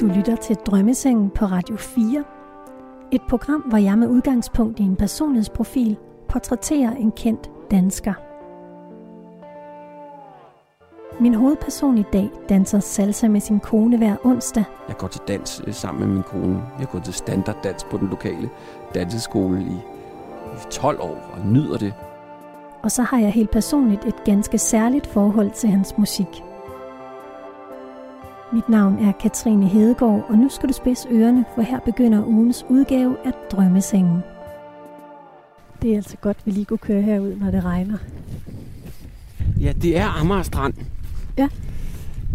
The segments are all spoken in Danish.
Du lytter til Drømmesengen på Radio 4. Et program, hvor jeg med udgangspunkt i en personlighedsprofil portrætterer en kendt dansker. Min hovedperson i dag danser salsa med sin kone hver onsdag. Jeg går til dans øh, sammen med min kone. Jeg går til standarddans på den lokale danseskole i, i 12 år og nyder det. Og så har jeg helt personligt et ganske særligt forhold til hans musik. Mit navn er Katrine Hedegaard, og nu skal du spidse ørerne, for her begynder ugens udgave af Drømmesengen. Det er altså godt, at vi lige kunne køre herud, når det regner. Ja, det er Amager Strand. Ja.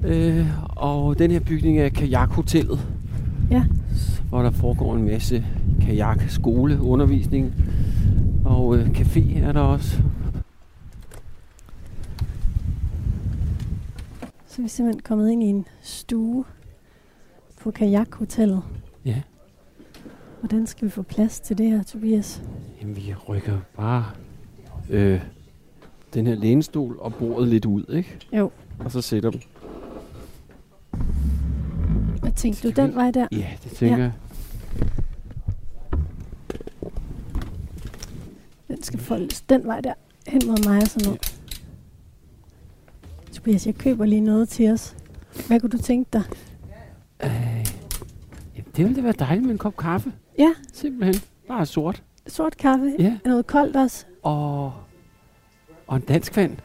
Øh, og den her bygning er kajakhotellet. Ja. Hvor der foregår en masse kajak, skole, undervisning. Og øh, café er der også. Så er vi simpelthen kommet ind i en stue på kajakhotellet. Ja. Hvordan skal vi få plads til det her, Tobias? Jamen, vi rykker bare øh, den her lænestol og bordet lidt ud, ikke? Jo. Og så sætter dem. Hvad tænkte du, den vej der? Ja, det tænker Ja. jeg. Den skal foldes den vej der, hen mod mig og sådan noget. Tobias, jeg køber lige noget til os. Hvad kunne du tænke dig? Øh, jamen, det ville da være dejligt med en kop kaffe. Ja, Simpelthen. Bare sort. sort kaffe. Ja. Noget koldt også? Og, og en dansk vand.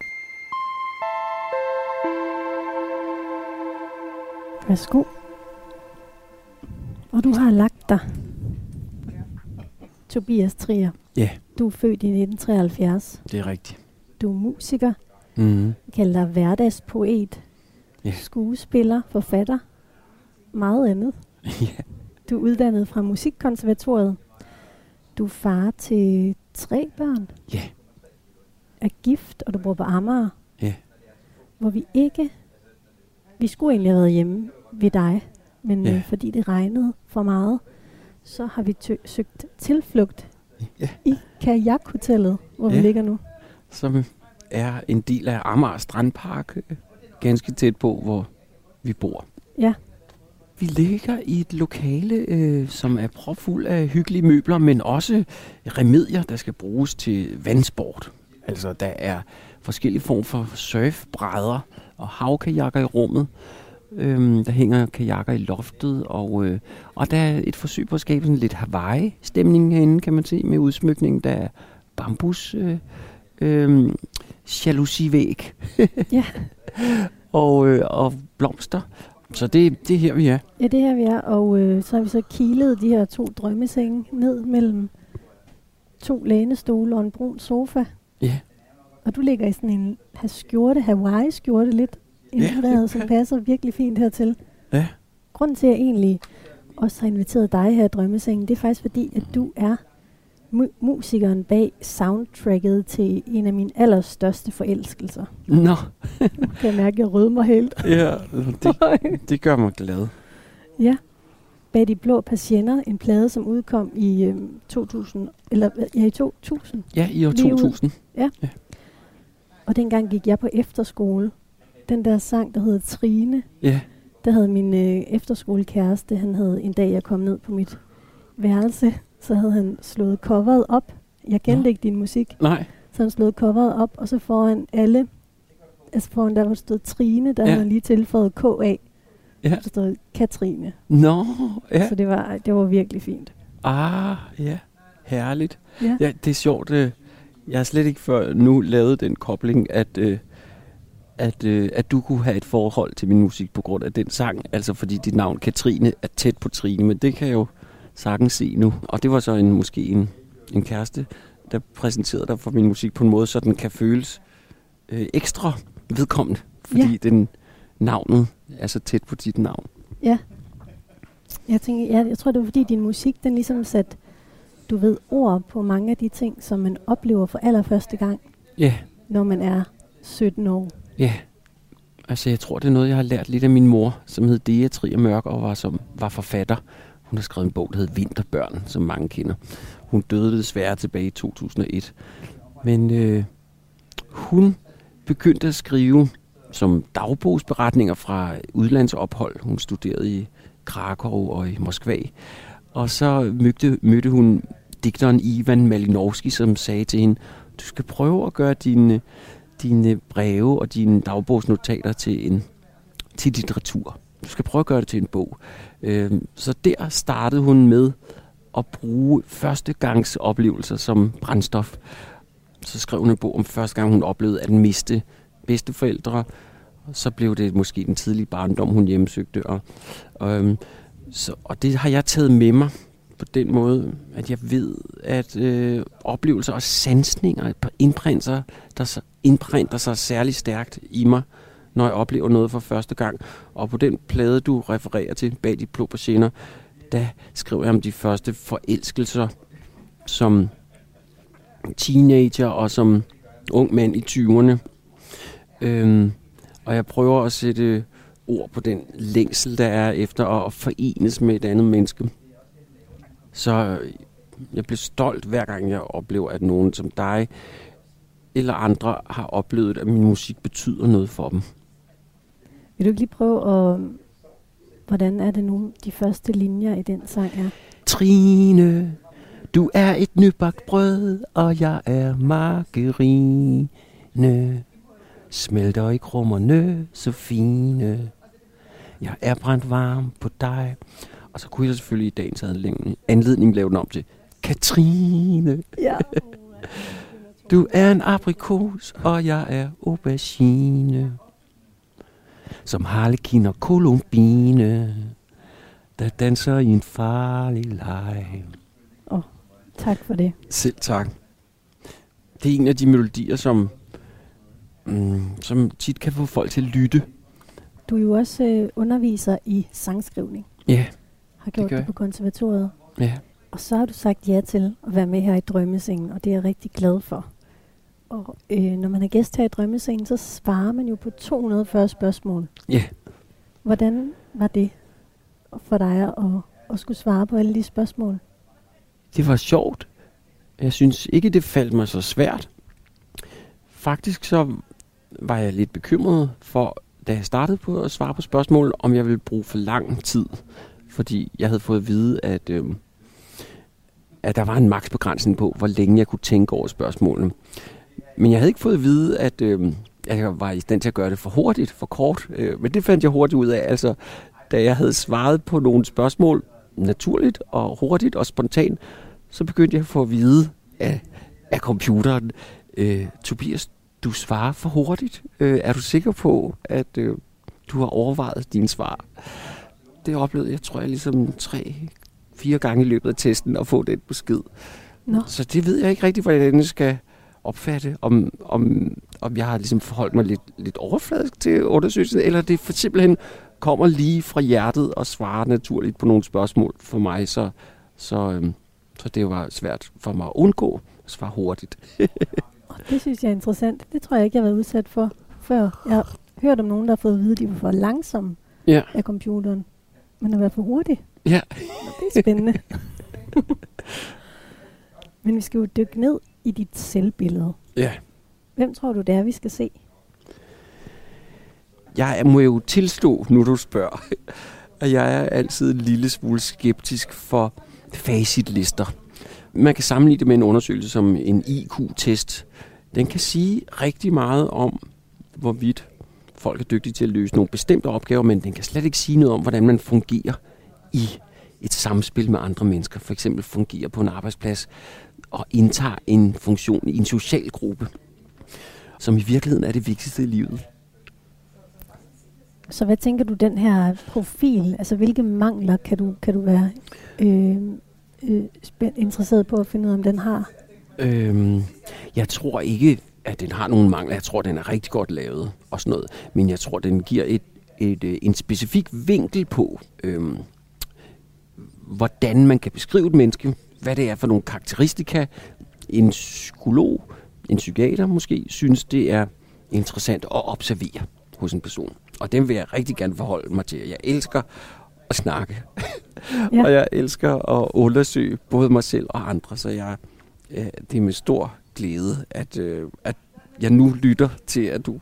Værsgo. Og du har lagt dig. Tobias Trier. Ja. Du er født i 1973. Det er rigtigt. Du er musiker. Mm. Kalder dig hverdagspoet. Ja. Skuespiller, forfatter. Meget andet. ja. Du er uddannet fra Musikkonservatoriet. Du er far til tre børn. Ja. Er gift, og du bor på Amager. Ja. Hvor vi ikke... Vi skulle egentlig have været hjemme ved dig, men øh, fordi det regnede for meget, så har vi tø- søgt tilflugt Ja. i kajakhotellet, hvor vi Ja. ligger nu. Som er en del af Amager Strandpark. øh, Ganske tæt på, hvor vi bor. Ja. Vi ligger i et lokale, øh, som er propfuld af hyggelige møbler, men også remedier, der skal bruges til vandsport. Altså, der er forskellige former for surfbrædder og havkajakker i rummet. Øhm, der hænger kajakker i loftet, og, øh, og der er et forsøg på at skabe sådan lidt Hawaii-stemning herinde, kan man se, med udsmykning. Der er bambus, øh, øh, jalousivæg Ja. og, øh, og blomster. Så det, det er her, vi er. Ja, det her vi er, og øh, så har vi så kilet de her to drømmesenge ned mellem to lænestole og en brun sofa. Ja. Og du ligger i sådan en skjorte, Hawaii-skjorte lidt inspireret, det som passer virkelig fint hertil. Ja. Grunden til, at jeg egentlig også har inviteret dig her i Drømmesengen, det er faktisk fordi, at du er mu- musikeren bag soundtracket til en af mine allerstørste forelskelser. Nå, Nu kan jeg mærke, at jeg rødmer helt. ja, det, det gør mig glad. ja. Bag de blå patienter, en plade, som udkom i øhm, 2000, eller ja, i 2000. Ja, i år Lige ud. 2000. Og dengang gik jeg på efterskole. Den der sang, der hedder Trine, Ja, der havde min øh, efterskolekæreste, han havde en dag, jeg kom ned på mit værelse, så havde han slået coveret op. Jeg kendte Nå. ikke din musik, nej. så han slået coveret op, og så foran alle, altså foran der, der stod Trine, der Ja. havde lige tilføjet K.A. Ja. Der stod Katrine. Nå, ja. Så det var, det var virkelig fint. Ah, ja. Herligt. Ja. Ja, det er sjovt. øh, Jeg har slet ikke før nu lavet den kobling, at, øh, at, øh, at du kunne have et forhold til min musik på grund af den sang. Altså fordi dit navn Katrine er tæt på Trine, men det kan jo sagtens se nu. Og det var så en, måske en, en kæreste, der præsenterede dig for min musik på en måde, så den kan føles øh, ekstra vedkommende. Fordi Ja. den navnet er så tæt på dit navn. Ja. Jeg, tænker, jeg, jeg tror, det var fordi din musik, den ligesom satte, du ved, ord på mange af de ting, som man oplever for allerførste gang, Ja, når man er 17 år. Ja, altså jeg tror, det er noget, jeg har lært lidt af min mor, som hed Dea Trier Mørk og var, som, var forfatter. Hun har skrevet en bog, der hedder Vinterbørn, som mange kender. Hun døde desværre tilbage i 2001. Men øh, hun begyndte at skrive som dagbogsberetninger fra udlandsophold. Hun studerede i Krakow og i Moskva. Og så mødte, mødte hun digteren Ivan Malinowski, som sagde til hende, du skal prøve at gøre dine, dine breve og dine dagbogsnotater til, en, til litteratur. Du skal prøve at gøre det til en bog. Øh, så der startede hun med at bruge førstegangs oplevelser som brændstof. Så skrev hun en bog om første gang, hun oplevede at miste bedsteforældre. Så blev det måske den tidlige barndom, hun hjemsøgte. Og, øhm, så, og det har jeg taget med mig på den måde, at jeg ved, at øh, oplevelser og sansninger indprinter, der indprinter sig særlig stærkt i mig, når jeg oplever noget for første gang. Og på den plade, du refererer til bag de blå der skriver jeg om de første forelskelser som teenager og som ung mand i 20'erne. Øhm, og jeg prøver at sætte ord på den længsel, der er efter at forenes med et andet menneske. Så øh, jeg bliver stolt hver gang jeg oplever, at nogen som dig eller andre har oplevet, at min musik betyder noget for dem. Vil du ikke lige prøve at... Hvordan er det nu, de første linjer i den sang er? Trine, du er et nybagt brød, og jeg er margarine. Smelter i krummerne så fine. Jeg er brændt varm på dig. Og så kunne jeg selvfølgelig i dagens anledning lave den om til Katrine. Ja. du er en aprikos, og jeg er aubergine. Som harlekin og kolumbine, der danser i en farlig leg. Åh, oh, tak for det. Selv tak. Det er en af de melodier, som, mm, som tit kan få folk til at lytte. Du er jo også øh, underviser i sangskrivning. Ja har gjort det, det på konservatoriet. Ja. Og så har du sagt ja til at være med her i Drømmesengen, og det er jeg rigtig glad for. Og øh, når man er gæst her i Drømmesengen, så svarer man jo på 240 spørgsmål. Ja. Hvordan var det for dig at, at skulle svare på alle de spørgsmål? Det var sjovt. Jeg synes ikke, det faldt mig så svært. Faktisk så var jeg lidt bekymret for, da jeg startede på at svare på spørgsmål, om jeg ville bruge for lang tid fordi jeg havde fået at vide, at, øh, at der var en maksbegrænsning på, hvor længe jeg kunne tænke over spørgsmålene. Men jeg havde ikke fået at vide, at, øh, at jeg var i stand til at gøre det for hurtigt, for kort. Øh, men det fandt jeg hurtigt ud af. Altså, da jeg havde svaret på nogle spørgsmål naturligt og hurtigt og spontant, så begyndte jeg at få at vide af, af computeren, øh, Tobias, du svarer for hurtigt. Øh, er du sikker på, at øh, du har overvejet dine svar? det oplevede jeg, tror jeg, ligesom tre, fire gange i løbet af testen at få den besked. No. Så det ved jeg ikke rigtig, hvordan jeg skal opfatte, om, om, om jeg har ligesom forholdt mig lidt, lidt overfladisk til undersøgelsen, eller det for simpelthen kommer lige fra hjertet og svarer naturligt på nogle spørgsmål for mig, så, så, øhm, så det var svært for mig at undgå at svare hurtigt. det synes jeg er interessant. Det tror jeg ikke, jeg har været udsat for før. Jeg har hørt om nogen, der har fået at vide, at de var for langsomme ja. af computeren. Man har været for hurtig. Ja. Det er spændende. Men vi skal jo dykke ned i dit selvbillede. Ja. Hvem tror du, det er, vi skal se? Jeg må jo tilstå, nu du spørger, at jeg er altid en lille smule skeptisk for facitlister. Man kan sammenligne det med en undersøgelse som en IQ-test. Den kan sige rigtig meget om, hvorvidt folk er dygtige til at løse nogle bestemte opgaver, men den kan slet ikke sige noget om, hvordan man fungerer i et samspil med andre mennesker. For eksempel fungerer på en arbejdsplads og indtager en funktion i en social gruppe, som i virkeligheden er det vigtigste i livet. Så hvad tænker du, den her profil, altså hvilke mangler kan du, kan du være øh, øh, interesseret på at finde ud af, om den har? Øhm, jeg tror ikke, at den har nogle mangler. Jeg tror, den er rigtig godt lavet og sådan noget. Men jeg tror, den giver et, et, øh, en specifik vinkel på, øhm, hvordan man kan beskrive et menneske, hvad det er for nogle karakteristika, en psykolog, en psykiater måske, synes, det er interessant at observere hos en person. Og den vil jeg rigtig gerne forholde mig til. Jeg elsker at snakke. Ja. og jeg elsker at undersøge både mig selv og andre, så jeg, øh, det er med stor glæde, at, øh, at jeg nu lytter til, at du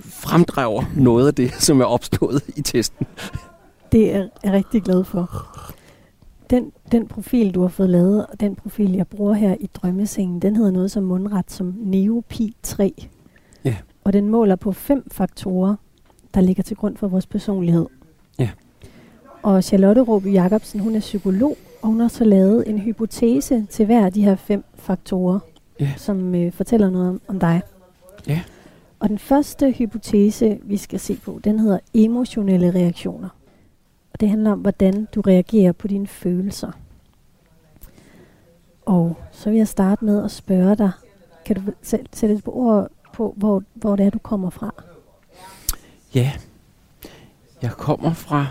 fremdrager noget af det, som er opstået i testen. Det er jeg rigtig glad for. Den, den profil, du har fået lavet, og den profil, jeg bruger her i drømmesengen, den hedder noget som mundret som Neopi 3. Ja. Og den måler på fem faktorer, der ligger til grund for vores personlighed. Ja. Og Charlotte Råby Jacobsen, hun er psykolog, og hun har så lavet en hypotese til hver af de her fem faktorer, Ja. som øh, fortæller noget om, om dig. Ja. Og den første hypotese, vi skal se på, den hedder emotionelle reaktioner. Og det handler om, hvordan du reagerer på dine følelser. Og så vil jeg starte med at spørge dig, kan du selv sætte et ord på, hvor, hvor det er, du kommer fra? Ja, jeg kommer fra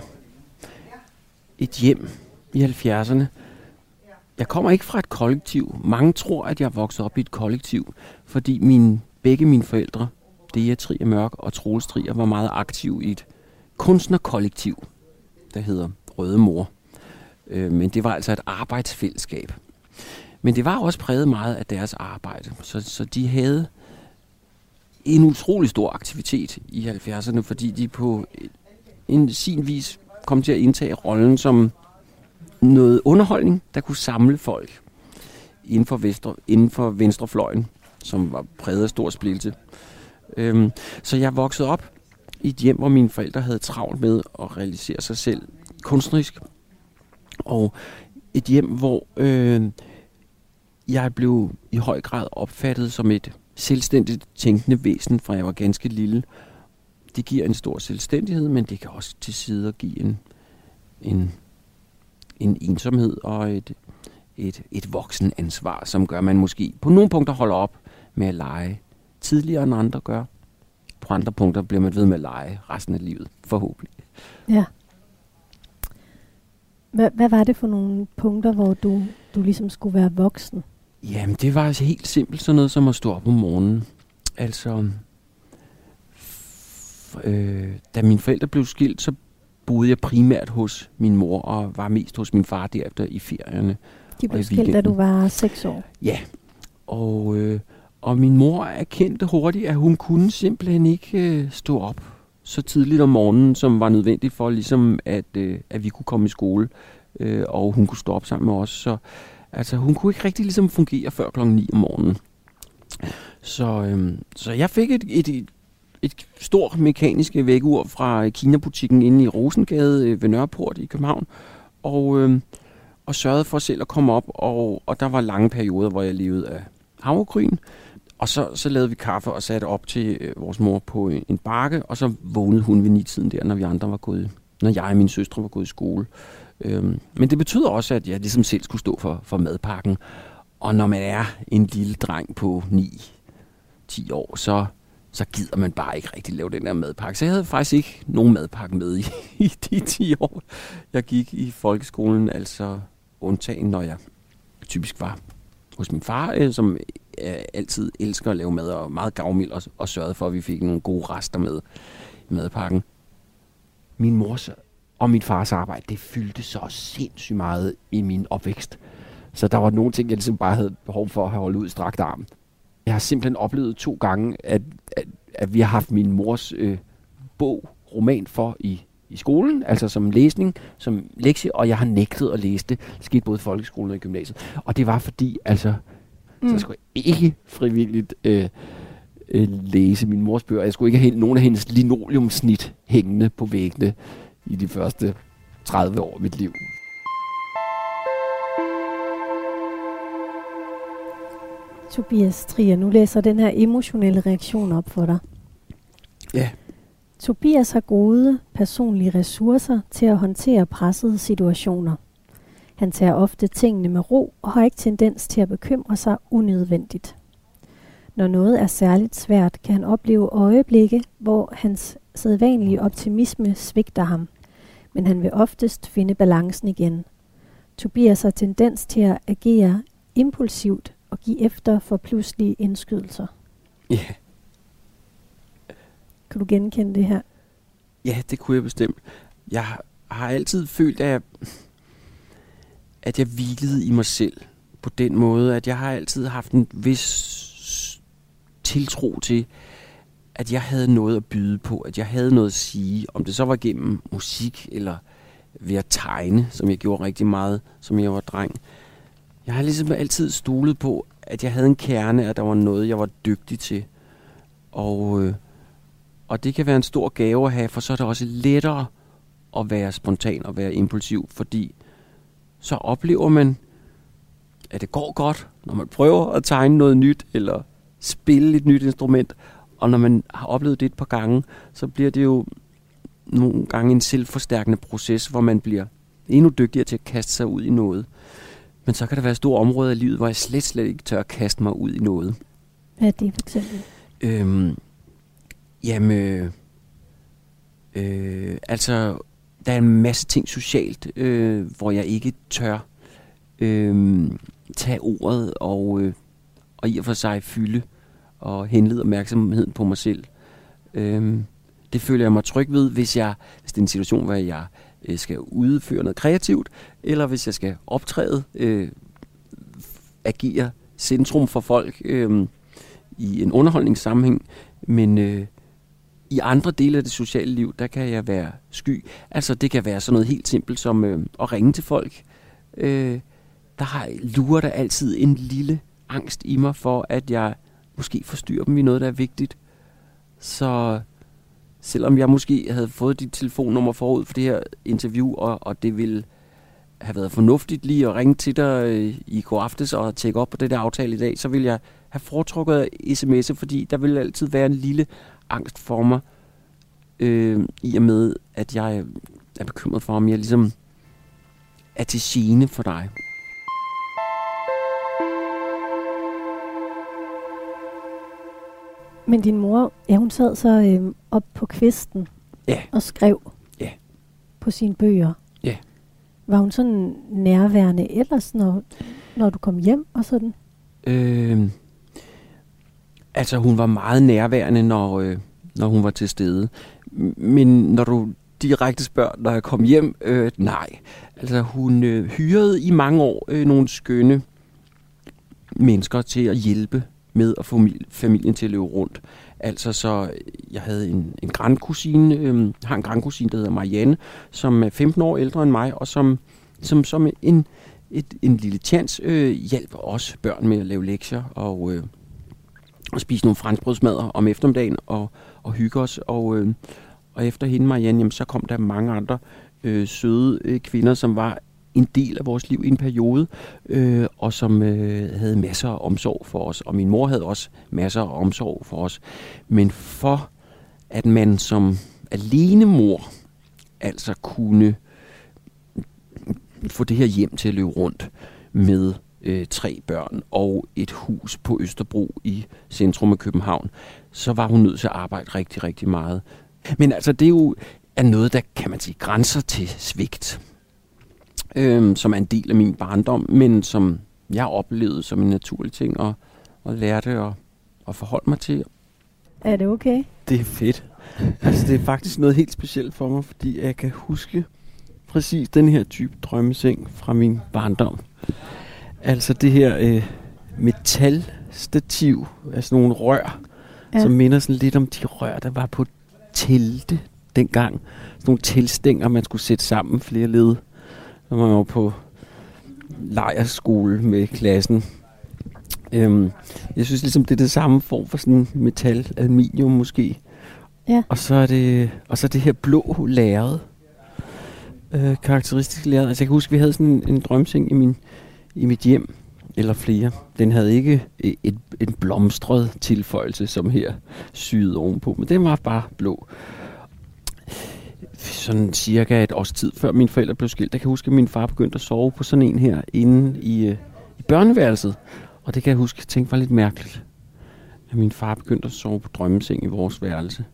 et hjem i 70'erne. Jeg kommer ikke fra et kollektiv. Mange tror, at jeg voksede op i et kollektiv, fordi mine, begge mine forældre, Dea Trier Mørk og Troels Trier, var meget aktive i et kunstnerkollektiv, der hedder Røde Mor. Øh, men det var altså et arbejdsfællesskab. Men det var også præget meget af deres arbejde, så, så de havde en utrolig stor aktivitet i 70'erne, fordi de på en sin vis kom til at indtage rollen som noget underholdning, der kunne samle folk inden for, venstre, inden for venstrefløjen, som var præget af stor splittelse. Øhm, så jeg voksede op i et hjem, hvor mine forældre havde travlt med at realisere sig selv kunstnerisk. Og et hjem, hvor øh, jeg blev i høj grad opfattet som et selvstændigt tænkende væsen, fra jeg var ganske lille. Det giver en stor selvstændighed, men det kan også til sider give en, en, en ensomhed og et, et, et voksen ansvar, som gør, at man måske på nogle punkter holder op med at lege tidligere end andre gør. På andre punkter bliver man ved med at lege resten af livet, forhåbentlig. Ja. Hvad, hvad var det for nogle punkter, hvor du, du ligesom skulle være voksen? Jamen, det var altså helt simpelt sådan noget som at stå op om morgenen. Altså, øh, da mine forældre blev skilt, så boede jeg primært hos min mor og var mest hos min far derefter i ferierne. De blev skilt, da du var 6 år. Ja, og, øh, og min mor erkendte hurtigt, at hun kunne simpelthen ikke øh, stå op så tidligt om morgenen, som var nødvendigt for, ligesom at, øh, at vi kunne komme i skole, øh, og hun kunne stå op sammen med os. Så altså, hun kunne ikke rigtig ligesom fungere før klokken 9 om morgenen. Så, øh, så jeg fik et, et, et, et stort mekanisk vækkeur fra Kina-butikken inde i Rosengade øh, ved Nørreport i København, og, øh, og sørgede for selv at komme op, og, og der var lange perioder, hvor jeg levede af havregryn, og så, så lavede vi kaffe og satte op til øh, vores mor på en, en bakke, og så vågnede hun ved nitiden der, når vi andre var gået, når jeg og min søstre var gået i skole. Øhm, men det betyder også, at jeg ligesom selv skulle stå for, for madpakken. Og når man er en lille dreng på 9-10 år, så, så gider man bare ikke rigtig lave den der madpakke. Så jeg havde faktisk ikke nogen madpakke med i, i de 10 år, jeg gik i folkeskolen. Altså undtagen, når jeg typisk var hos min far, øh, som øh, altid elsker at lave mad og meget gavmild og, og sørgede for, at vi fik nogle gode rester med i madpakken. Min mors og min fars arbejde, det fyldte så sindssygt meget i min opvækst. Så der var nogle ting, jeg ligesom bare havde behov for at have holdt ud i strakt arm. Jeg har simpelthen oplevet to gange, at, at, at vi har haft min mors øh, bog, roman for i, i skolen, altså som læsning, som lektie, og jeg har nægtet at læse det. Det skete både i folkeskolen og i gymnasiet. Og det var fordi, altså, mm. så jeg skulle ikke frivilligt øh, øh, læse min mors bøger. Jeg skulle ikke have nogen af hendes linoleumsnit hængende på væggene i de første 30 år af mit liv. Tobias Trier, nu læser den her emotionelle reaktion op for dig. Ja. Tobias har gode personlige ressourcer til at håndtere pressede situationer. Han tager ofte tingene med ro og har ikke tendens til at bekymre sig unødvendigt. Når noget er særligt svært, kan han opleve øjeblikke, hvor hans sædvanlige optimisme svigter ham. Men han vil oftest finde balancen igen. Tobias har tendens til at agere impulsivt og give efter for pludselige indskydelser. Ja, kan du genkende det her? ja det kunne jeg bestemt. Jeg har altid følt, at jeg, at jeg hvilede i mig selv på den måde, at jeg har altid haft en vis tiltro til, at jeg havde noget at byde på, at jeg havde noget at sige, om det så var gennem musik eller ved at tegne, som jeg gjorde rigtig meget, som jeg var dreng. Jeg har ligesom altid stolet på, at jeg havde en kerne, at der var noget, jeg var dygtig til. Og, øh, og det kan være en stor gave at have, for så er det også lettere at være spontan og være impulsiv, fordi så oplever man, at det går godt, når man prøver at tegne noget nyt, eller spille et nyt instrument. Og når man har oplevet det et par gange, så bliver det jo nogle gange en selvforstærkende proces, hvor man bliver endnu dygtigere til at kaste sig ud i noget. Men så kan der være store områder i livet, hvor jeg slet, slet ikke tør at kaste mig ud i noget. Hvad er det for eksempel? Øhm, jamen, øh, øh, altså, der er en masse ting socialt, øh, hvor jeg ikke tør øh, tage ordet og, øh, og i og for sig fylde og henlede opmærksomheden på mig selv. Øh, det føler jeg mig tryg ved, hvis, jeg, hvis det er en situation, hvor jeg øh, skal udføre noget kreativt, eller hvis jeg skal optræde, øh, agere centrum for folk øh, i en underholdningssammenhæng. Men øh, i andre dele af det sociale liv, der kan jeg være sky. Altså det kan være sådan noget helt simpelt som øh, at ringe til folk. Øh, der har lurer der altid en lille angst i mig for, at jeg måske forstyrrer dem i noget, der er vigtigt. Så selvom jeg måske havde fået dit telefonnummer forud for det her interview, og, og det ville have været fornuftigt lige at ringe til dig øh, i går aftes og tjekke op på det der aftale i dag, så vil jeg have foretrukket sms'er, fordi der vil altid være en lille angst for mig, øh, i og med, at jeg er bekymret for, om jeg ligesom er til gene for dig. Men din mor, ja, hun sad så øh, op på kvisten ja. og skrev ja. på sine bøger. Ja. Var hun sådan nærværende ellers, når, når du kom hjem og sådan? Øh, altså, hun var meget nærværende, når, øh, når hun var til stede. Men når du direkte spørger, når jeg kom hjem, øh, nej. Altså, hun øh, hyrede i mange år øh, nogle skønne mennesker til at hjælpe med at få familien til at løbe rundt. Altså så, jeg havde en, en grandkusine, øh, har en grandkusine, der hedder Marianne, som er 15 år ældre end mig, og som, som, som en, et, en lille chance øh, hjælper os børn med at lave lektier og, øh, og spise nogle franskbrødsmadder om eftermiddagen og, og hygge os. Og, øh, og efter hende, Marianne, jamen, så kom der mange andre øh, søde øh, kvinder, som var en del af vores liv i en periode, øh, og som øh, havde masser af omsorg for os. Og min mor havde også masser af omsorg for os. Men for at man som alene mor altså kunne få det her hjem til at løbe rundt med øh, tre børn og et hus på Østerbro i centrum af København, så var hun nødt til at arbejde rigtig, rigtig meget. Men altså, det er jo er noget, der kan man sige grænser til svigt øh, som er en del af min barndom, men som jeg oplevede som en naturlig ting og, og lærte at, at forholde mig til. Er det okay? Det er fedt. altså, det er faktisk noget helt specielt for mig, fordi jeg kan huske præcis den her type drømmeseng fra min barndom. Altså det her øh, metalstativ, altså nogle rør, ja. som minder sådan lidt om de rør, der var på telte dengang. Sådan nogle telstænger, man skulle sætte sammen flere led når man var på lejerskole med klassen. Øhm, jeg synes ligesom, det er det samme form for sådan metal, aluminium måske. Ja. Og så er det, og så er det her blå lærred. Øh, karakteristisk lærred. Altså jeg kan huske, vi havde sådan en, en drømseng i, min, i mit hjem, eller flere. Den havde ikke et, en blomstret tilføjelse, som her syet ovenpå, men den var bare blå sådan cirka et års tid før mine forældre blev skilt, der kan jeg huske, at min far begyndte at sove på sådan en her inde i, øh, i børneværelset. Og det kan jeg huske, at tænke var lidt mærkeligt. At min far begyndte at sove på drømmeseng i vores værelse.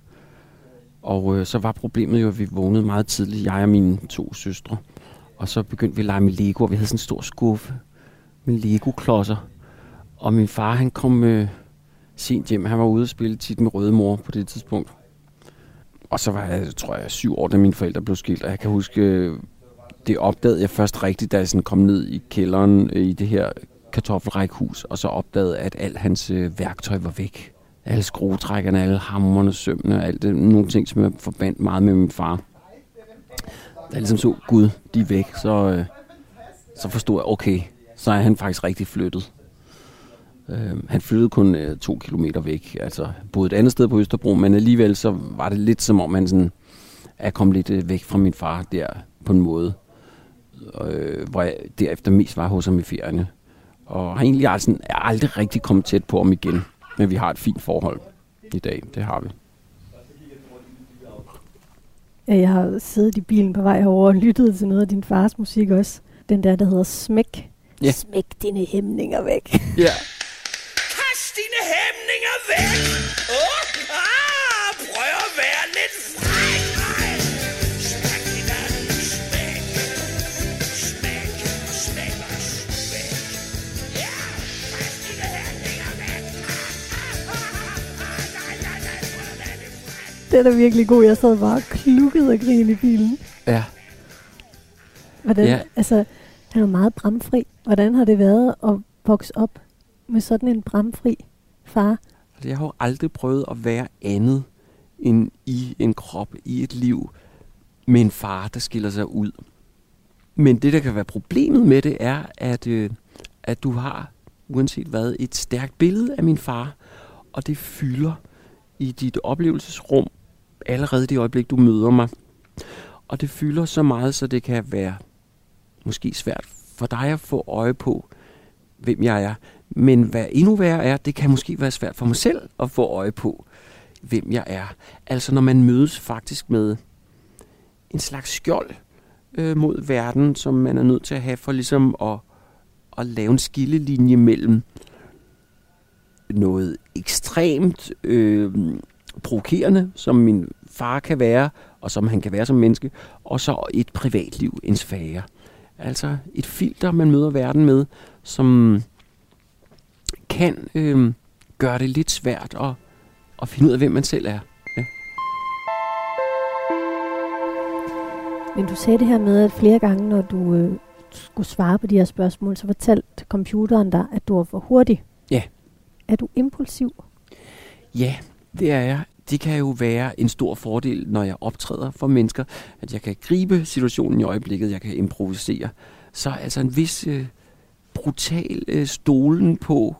Og øh, så var problemet jo, at vi vågnede meget tidligt, jeg og mine to søstre. Og så begyndte vi at lege med Lego, og vi havde sådan en stor skuffe med Lego-klodser. Og min far, han kom øh, sent hjem. Han var ude og spille tit med røde mor på det tidspunkt. Og så var jeg, tror jeg, syv år, da mine forældre blev skilt, og jeg kan huske, øh, det opdagede jeg først rigtigt, da jeg sådan kom ned i kælderen øh, i det her kartoffelrækhus, og så opdagede, at alt hans øh, værktøj var væk. Alle skruetrækkerne, alle hammerne, sømmene, alt det, nogle ting, som jeg forbandt meget med min far. jeg ligesom så, gud, de er væk, så, øh, så forstod jeg, okay, så er han faktisk rigtig flyttet. Øh, han flyttede kun øh, to kilometer væk, altså boede et andet sted på Østerbro, men alligevel så var det lidt som om han sådan er kommet lidt øh, væk fra min far der på en måde, øh, hvor jeg derefter mest var hos ham i ferierne. Og har egentlig altså, er aldrig rigtig kommet tæt på ham igen, men vi har et fint forhold i dag, det har vi. Jeg har siddet i bilen på vej herover og lyttet til noget af din fars musik også. Den der, der hedder Smæk. Ja. Smæk dine hæmninger væk. Ja, Kast dine hæmninger væk! Åh, ah, prøv at være lidt fræk! Den er virkelig god. Jeg sad bare og klukkede og grinede i bilen. ja. Hvordan, Ja. altså, han er meget bramfri. Hvordan har det været at vokse op med sådan en bramfri far? Altså, jeg har jo aldrig prøvet at være andet end i en krop, i et liv, med en far, der skiller sig ud. Men det, der kan være problemet med det, er, at, øh, at du har, uanset hvad, et stærkt billede af min far, og det fylder i dit oplevelsesrum allerede det øjeblik, du møder mig. Og det fylder så meget, så det kan være måske svært for dig at få øje på, hvem jeg er. Men hvad endnu værre er, det kan måske være svært for mig selv at få øje på, hvem jeg er. Altså når man mødes faktisk med en slags skjold øh, mod verden, som man er nødt til at have for ligesom at, at lave en skillelinje mellem noget ekstremt øh, provokerende, som min far kan være, og som han kan være som menneske, og så et privatliv, en sfære. Altså et filter, man møder verden med, som kan øh, gøre det lidt svært at, at finde ud af, hvem man selv er. Ja. Men du sagde det her med, at flere gange, når du øh, skulle svare på de her spørgsmål, så fortalte computeren dig, at du var for hurtig. Ja. Er du impulsiv? Ja, det er jeg. Det kan jo være en stor fordel, når jeg optræder for mennesker, at jeg kan gribe situationen i øjeblikket, jeg kan improvisere. Så altså en vis øh, brutal øh, stolen på,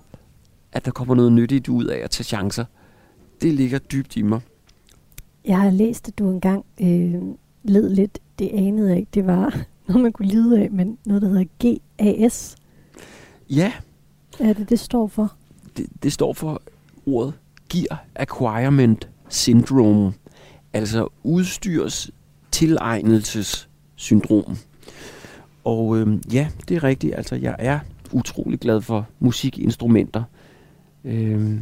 at der kommer noget nyttigt ud af at tage chancer, det ligger dybt i mig. Jeg har læst, at du engang øh, led lidt, det anede jeg ikke, det var noget, man kunne lide af, men noget, der hedder GAS. Ja, Er det, det står for? det, det står for ordet Gear Acquirement Syndrome, altså udstyrs tilegnelsessyndrom. Og øh, ja, det er rigtigt. Altså, jeg er utrolig glad for musikinstrumenter. Øh,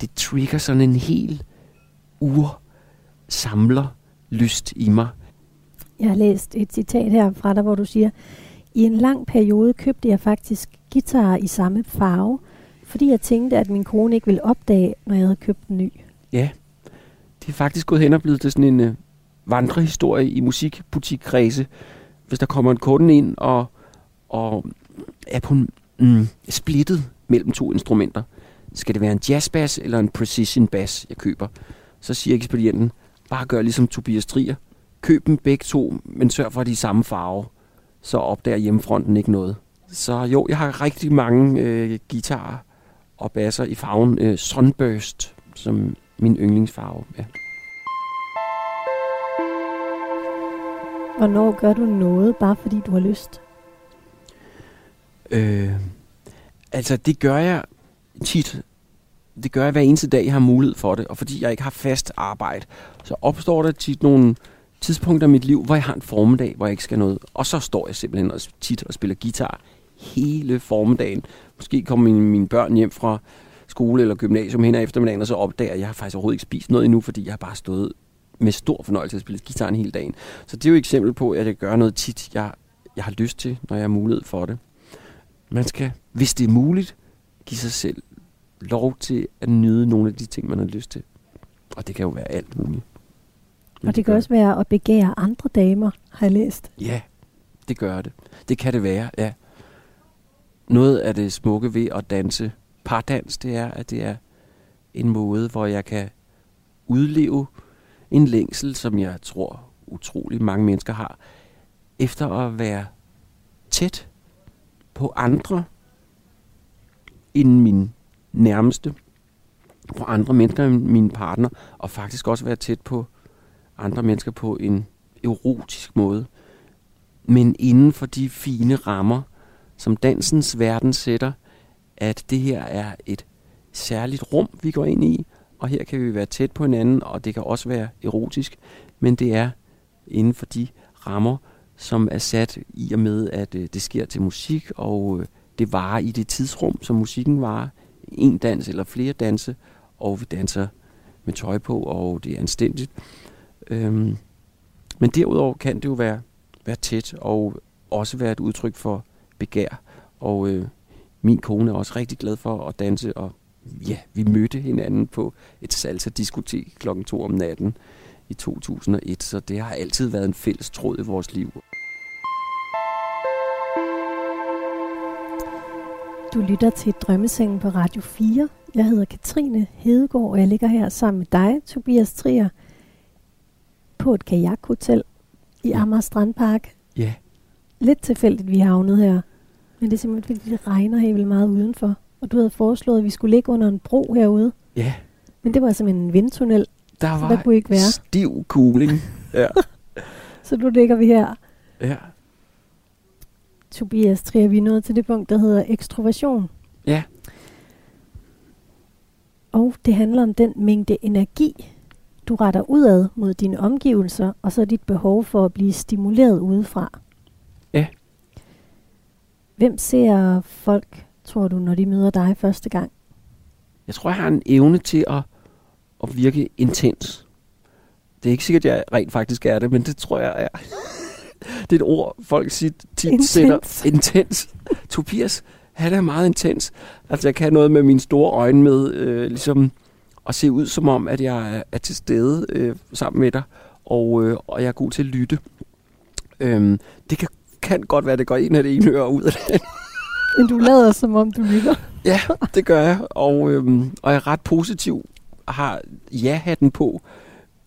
det trigger sådan en hel ur samler lyst i mig. Jeg har læst et citat her fra dig, hvor du siger, i en lang periode købte jeg faktisk guitarer i samme farve, fordi jeg tænkte, at min kone ikke ville opdage, når jeg havde købt en ny. Ja, det er faktisk gået hen og blevet til sådan en øh, vandrehistorie i musikbutikkredse. Hvis der kommer en kunde ind og, og er på en, mm, splittet mellem to instrumenter. Skal det være en jazzbass eller en precision bass, jeg køber? Så siger ekspedienten, bare gør ligesom Tobias Trier. Køb dem begge to, men sørg for, at de er samme farve. Så opdager hjemmefronten ikke noget. Så jo, jeg har rigtig mange øh, guitarer og basser i farven øh, Sunburst, som min yndlingsfarve. Ja. Hvornår gør du noget, bare fordi du har lyst? Øh, altså, det gør jeg tit. Det gør jeg hver eneste dag, jeg har mulighed for det. Og fordi jeg ikke har fast arbejde, så opstår der tit nogle tidspunkter i mit liv, hvor jeg har en formiddag, hvor jeg ikke skal noget. Og så står jeg simpelthen og tit og spiller guitar hele formiddagen. Måske kommer mine, mine børn hjem fra skole eller gymnasium hen ad eftermiddagen, og så opdager at jeg har faktisk overhovedet ikke spist noget endnu, fordi jeg har bare stået med stor fornøjelse at spille guitar hele dagen. Så det er jo et eksempel på, at jeg gør noget tit, jeg, jeg har lyst til, når jeg har mulighed for det. Man skal, hvis det er muligt, give sig selv lov til at nyde nogle af de ting, man har lyst til. Og det kan jo være alt muligt. Men Og det kan gør- også være at begære andre damer, har jeg læst. Ja, det gør det. Det kan det være, ja. Noget af det smukke ved at danse pardans, det er, at det er en måde, hvor jeg kan udleve en længsel, som jeg tror utrolig mange mennesker har, efter at være tæt på andre end min nærmeste, på andre mennesker end min partner, og faktisk også være tæt på andre mennesker på en erotisk måde. Men inden for de fine rammer, som dansens verden sætter, at det her er et særligt rum, vi går ind i, og her kan vi være tæt på hinanden, og det kan også være erotisk, men det er inden for de rammer, som er sat i og med, at øh, det sker til musik, og øh, det varer i det tidsrum, som musikken varer. En dans eller flere danse, og vi danser med tøj på, og det er anstændigt. Øhm, men derudover kan det jo være, være tæt, og også være et udtryk for begær. Og øh, min kone er også rigtig glad for at danse, og ja, vi mødte hinanden på et salsa-diskotek klokken 2 om natten i 2001, så det har altid været en fælles tråd i vores liv. Du lytter til Drømmesengen på Radio 4. Jeg hedder Katrine Hedegaard, og jeg ligger her sammen med dig, Tobias Trier, på et kajakhotel i. Amager Strandpark. Ja, Lidt tilfældigt, vi har havnet her. Men det er simpelthen, fordi det regner helt vildt meget udenfor. Og du havde foreslået, at vi skulle ligge under en bro herude. ja, Men det var simpelthen en vindtunnel, der var der kunne ikke være. stiv cooling. Ja, Så nu ligger vi her. ja, Tobias Trier, vi er nået til det punkt, der hedder ekstroversion. ja, Og det handler om den mængde energi, du retter udad mod dine omgivelser, og så dit behov for at blive stimuleret udefra. Hvem ser folk, tror du, når de møder dig første gang? Jeg tror, jeg har en evne til at, at virke intens. Det er ikke sikkert, at jeg rent faktisk er det, men det tror jeg er. Det er et ord, folk tit, tit Intens. sætter. Intens. Tobias, han er meget intens. Altså, jeg kan noget med mine store øjne med, øh, ligesom at se ud som om, at jeg er, er til stede øh, sammen med dig, og, øh, og jeg er god til at lytte. Øhm, det kan, kan godt være, at det går ind af det ene øre ud af det. Men du lader som om, du lytter. Ja, det gør jeg, og, øhm, og jeg er ret positiv, har ja-hatten på.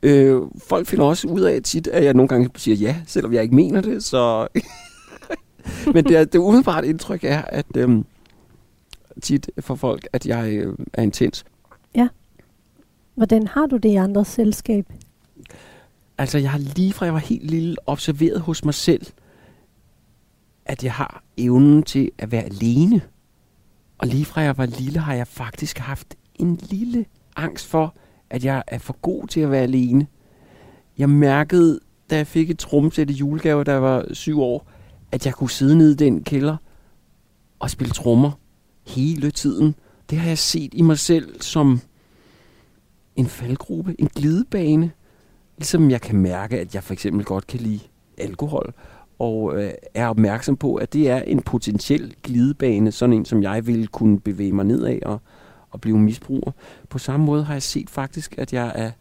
Øh, folk finder også ud af tit, at jeg nogle gange siger ja, selvom jeg ikke mener det, så... Men det, er, det umiddelbart indtryk er, at øhm, tit for folk, at jeg øh, er intens. Hvordan har du det i andres selskab? Altså, jeg har lige fra jeg var helt lille observeret hos mig selv, at jeg har evnen til at være alene. Og lige fra jeg var lille, har jeg faktisk haft en lille angst for, at jeg er for god til at være alene. Jeg mærkede, da jeg fik et trommesæt i julegave, da jeg var syv år, at jeg kunne sidde nede i den kælder og spille trommer hele tiden. Det har jeg set i mig selv som en faldgruppe, en glidebane. Ligesom jeg kan mærke, at jeg for eksempel godt kan lide alkohol, og øh, er opmærksom på, at det er en potentiel glidebane, sådan en, som jeg ville kunne bevæge mig ned af og, og blive misbruger. På samme måde har jeg set faktisk, at jeg er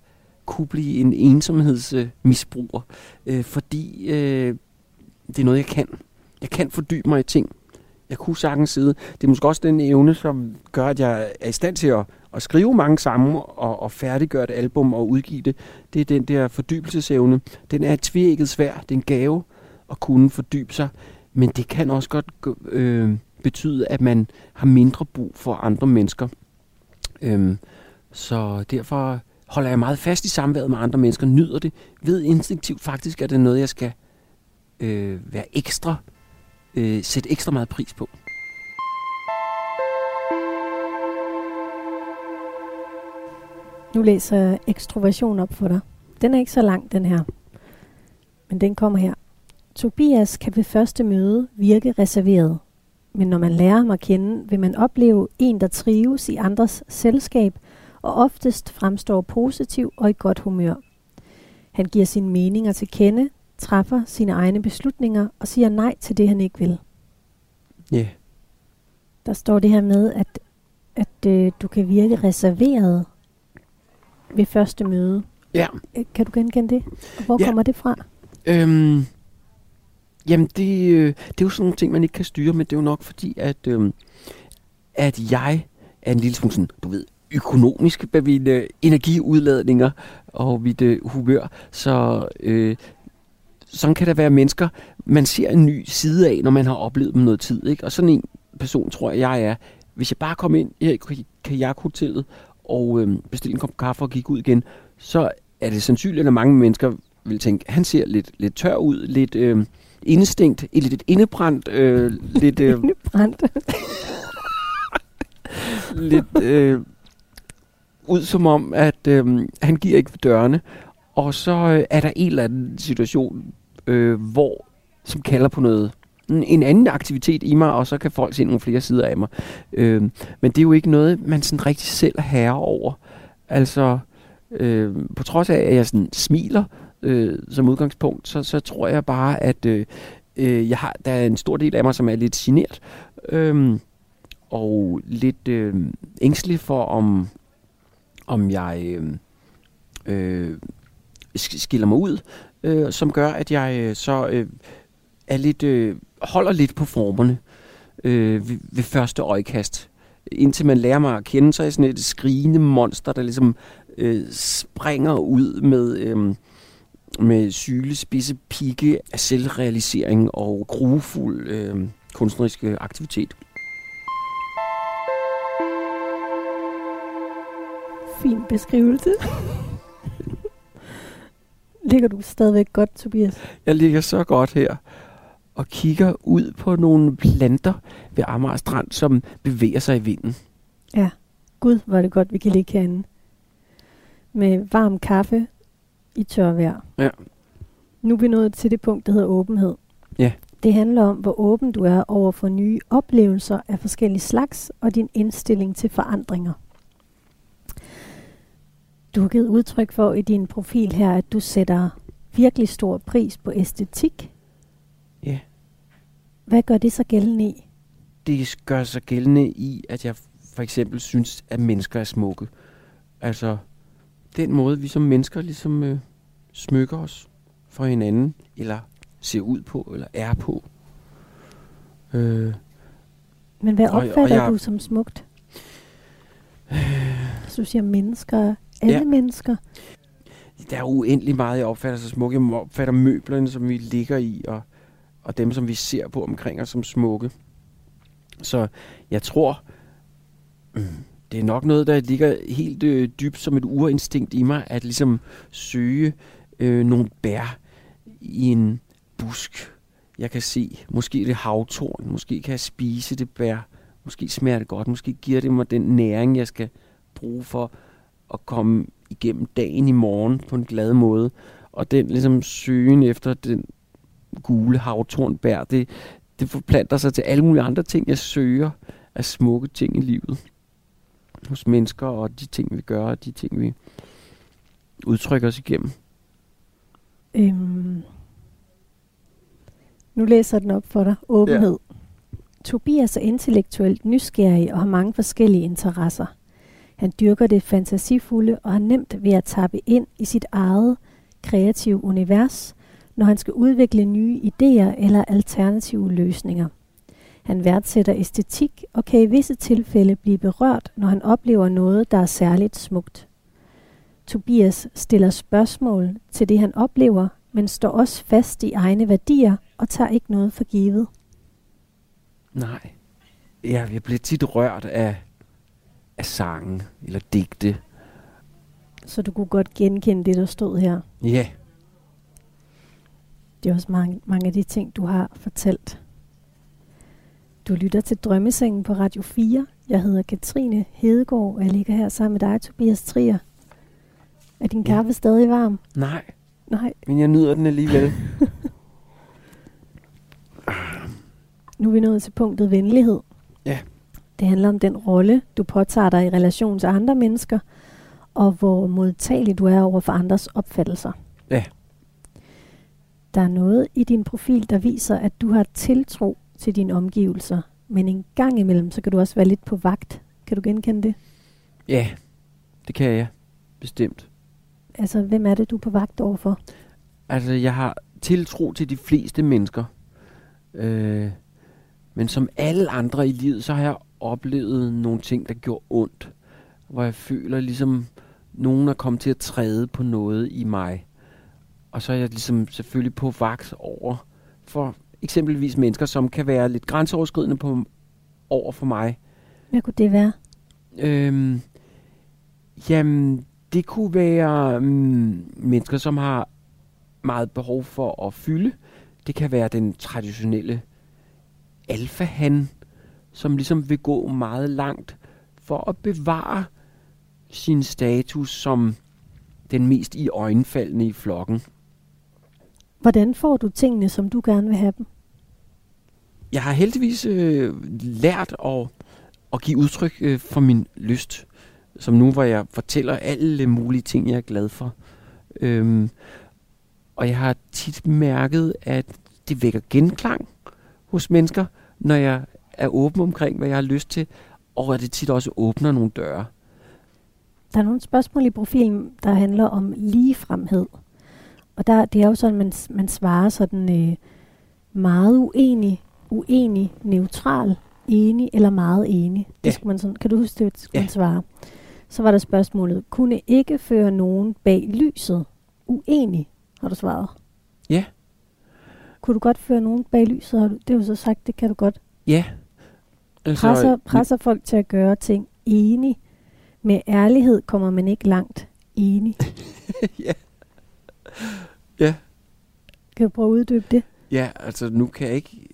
kunne blive en ensomhedsmisbruger, øh, fordi øh, det er noget, jeg kan. Jeg kan fordybe mig i ting. Jeg kunne sagtens sidde. Det er måske også den evne, som gør, at jeg er i stand til at, at skrive mange sammen og, og færdiggøre et album og udgive det. Det er den der fordybelsesevne. Den er et tvirket svær. Det er en gave at kunne fordybe sig. Men det kan også godt øh, betyde, at man har mindre brug for andre mennesker. Øhm, så derfor holder jeg meget fast i samværet med andre mennesker, nyder det, ved instinktivt faktisk, at det er noget, jeg skal øh, være ekstra, øh, sætte ekstra meget pris på. Nu læser jeg ekstroversion op for dig. Den er ikke så lang, den her. Men den kommer her. Tobias kan ved første møde virke reserveret. Men når man lærer ham at kende, vil man opleve en, der trives i andres selskab, og oftest fremstår positiv og i godt humør. Han giver sine meninger til kende, træffer sine egne beslutninger og siger nej til det, han ikke vil. Ja, yeah. Der står det her med, at, at øh, du kan virke reserveret ved første møde. ja. Øh, Kan du genkende det? Og hvor Ja. kommer det fra? Øhm, jamen, det, øh, det er jo sådan nogle ting, man ikke kan styre, men det er jo nok fordi, at, øh, at jeg er en lille smule sådan, du ved, økonomisk med mine øh, energiudladninger og mit øh, humør. Så, øh, sådan kan der være mennesker, man ser en ny side af, når man har oplevet dem noget tid. Ikke? Og sådan en person tror jeg, jeg er. Hvis jeg bare kom ind her i kajakhotellet og øh, bestilte en kop kaffe og gik ud igen, så er det sandsynligt, at mange mennesker vil tænke, han ser lidt, lidt tør ud, lidt øh, indstinkt, lidt, lidt indebrændt, øh, lidt... Øh, Indebrændt. lidt øh, ud som om, at øh, han giver ikke ved dørene. Og så øh, er der en eller anden situation, øh, hvor som kalder på noget en en anden aktivitet i mig, og så kan folk se nogle flere sider af mig. Øh, men det er jo ikke noget, man sådan rigtig selv er herre over. Altså, øh, på trods af, at jeg sådan smiler øh, som udgangspunkt, så, så tror jeg bare, at øh, øh, jeg har, der er en stor del af mig, som er lidt genert. Øh, og lidt øh, ængstelig for, om, om jeg øh, øh, skiller mig ud, øh, som gør, at jeg øh, så øh, er lidt, øh, holder lidt på formerne øh, ved, ved første øjekast. Indtil man lærer mig at kende, så er jeg sådan et skrigende monster, der ligesom øh, springer ud med, øh, med sylespidse pigge af selvrealisering og grufuld øh, kunstnerisk aktivitet. Fin beskrivelse. Ligger du stadigvæk godt, Tobias? Jeg ligger så godt her og kigger ud på nogle planter ved Amager Strand, som bevæger sig i vinden. Ja. Gud, hvor er det godt, vi kan ligge herinde. Med varm kaffe i tør vejr. Ja. Nu er vi nået til det punkt, der hedder åbenhed. Ja. Det handler om, hvor åben du er over for nye oplevelser af forskellige slags, og din indstilling til forandringer. Du har givet udtryk for i din profil her, at du sætter virkelig stor pris på æstetik. Ja. Hvad gør det så gældende i? Det gør sig gældende i, at jeg for eksempel synes, at mennesker er smukke. Altså, den måde, vi som mennesker ligesom øh, smykker os for hinanden, eller ser ud på, eller er på. Øh, Men hvad Og- og opfatter jeg- du som smukt? Så du siger mennesker, alle Ja. mennesker. der er uendelig meget, jeg opfatter som smukke. Jeg opfatter møblerne, som vi ligger i, og, og dem, som vi ser på omkring os som smukke. Så jeg tror, mm, det er nok noget, der ligger helt øh, dybt som et urinstinkt i mig, at ligesom søge øh, Øh, nogle bær i en busk. Jeg kan se, måske det havtorn, måske kan jeg spise det bær, måske smager det godt, måske giver det mig den næring, jeg skal bruge for at komme igennem dagen i morgen på en glad måde. Og den ligesom søgen efter den gule havtornbær, det, det forplanter sig til alle mulige andre ting, jeg søger af smukke ting i livet. Hos mennesker og de ting, vi gør, og de ting, vi udtrykker os igennem. Øhm. Nu læser den op for dig. Åbenhed. Ja. Tobias er intellektuelt nysgerrig og har mange forskellige interesser. Han dyrker det fantasifulde og har nemt ved at tappe ind i sit eget kreative univers, når han skal udvikle nye idéer eller alternative løsninger. Han værdsætter æstetik og kan i visse tilfælde blive berørt, når han oplever noget, der er særligt smukt. Tobias stiller spørgsmål til det, han oplever, men står også fast i egne værdier og tager ikke noget for givet. Nej. Ja, jeg bliver tit rørt af, af sange eller digte. Så du kunne godt genkende det, der stod her. Ja, Det er også mange, mange af de ting, du har fortalt. Du lytter til Drømmesengen på Radio 4. Jeg hedder Katrine Hedegaard, og jeg ligger her sammen med dig, Tobias Trier. Er din Ja. kaffe stadig varm? nej, Nej, men jeg nyder den alligevel. nu er vi nået til punktet venlighed. Ja. Det handler om den rolle, du påtager dig i relation til andre mennesker, og hvor modtagelig du er over for andres opfattelser. Ja. Der er noget i din profil, der viser, at du har tiltro til dine omgivelser, men en gang imellem, så kan du også være lidt på vagt. Kan du genkende det? Ja, det kan jeg. Bestemt. Altså, hvem er det, du er på vagt overfor? Altså, jeg har tiltro til de fleste mennesker. Øh, men som alle andre i livet, så har jeg oplevet nogle ting, der gjorde ondt. Hvor jeg føler ligesom, nogen er kommet til at træde på noget i mig. Og så er jeg ligesom selvfølgelig på vagt over for eksempelvis mennesker, som kan være lidt grænseoverskridende på, over for mig. Hvad kunne det være? Øhm, jamen, det kunne være mm, mennesker, som har meget behov for at fylde. Det kan være den traditionelle alfahan, som ligesom vil gå meget langt for at bevare sin status som den mest i øjenfaldende i flokken. Hvordan får du tingene, som du gerne vil have dem? Jeg har heldigvis øh, lært at, at give udtryk øh, for min lyst, som nu, hvor jeg fortæller alle mulige ting, jeg er glad for. Øhm, og jeg har tit mærket, at det vækker genklang hos mennesker, når jeg er åben omkring, hvad jeg har lyst til, og at det tit også åbner nogle døre. Der er nogle spørgsmål i profilen, der handler om ligefremhed. Og der, det er jo sådan, man, man svarer sådan øh, meget uenig, uenig, neutral, enig eller meget enig. Det Ja. skulle man sådan, kan du huske det, skulle Ja. man svare. Så var der spørgsmålet, kunne ikke føre nogen bag lyset? Uenig, har du svaret. Ja. Kunne du godt føre nogen bag lyset? Har du, det har du så sagt, det kan du godt. Ja. Altså, Presser, presser folk til at gøre ting enig. Med ærlighed kommer man ikke langt. Enig. ja. Ja. Kan du prøve at uddybe det? Ja, altså nu kan jeg ikke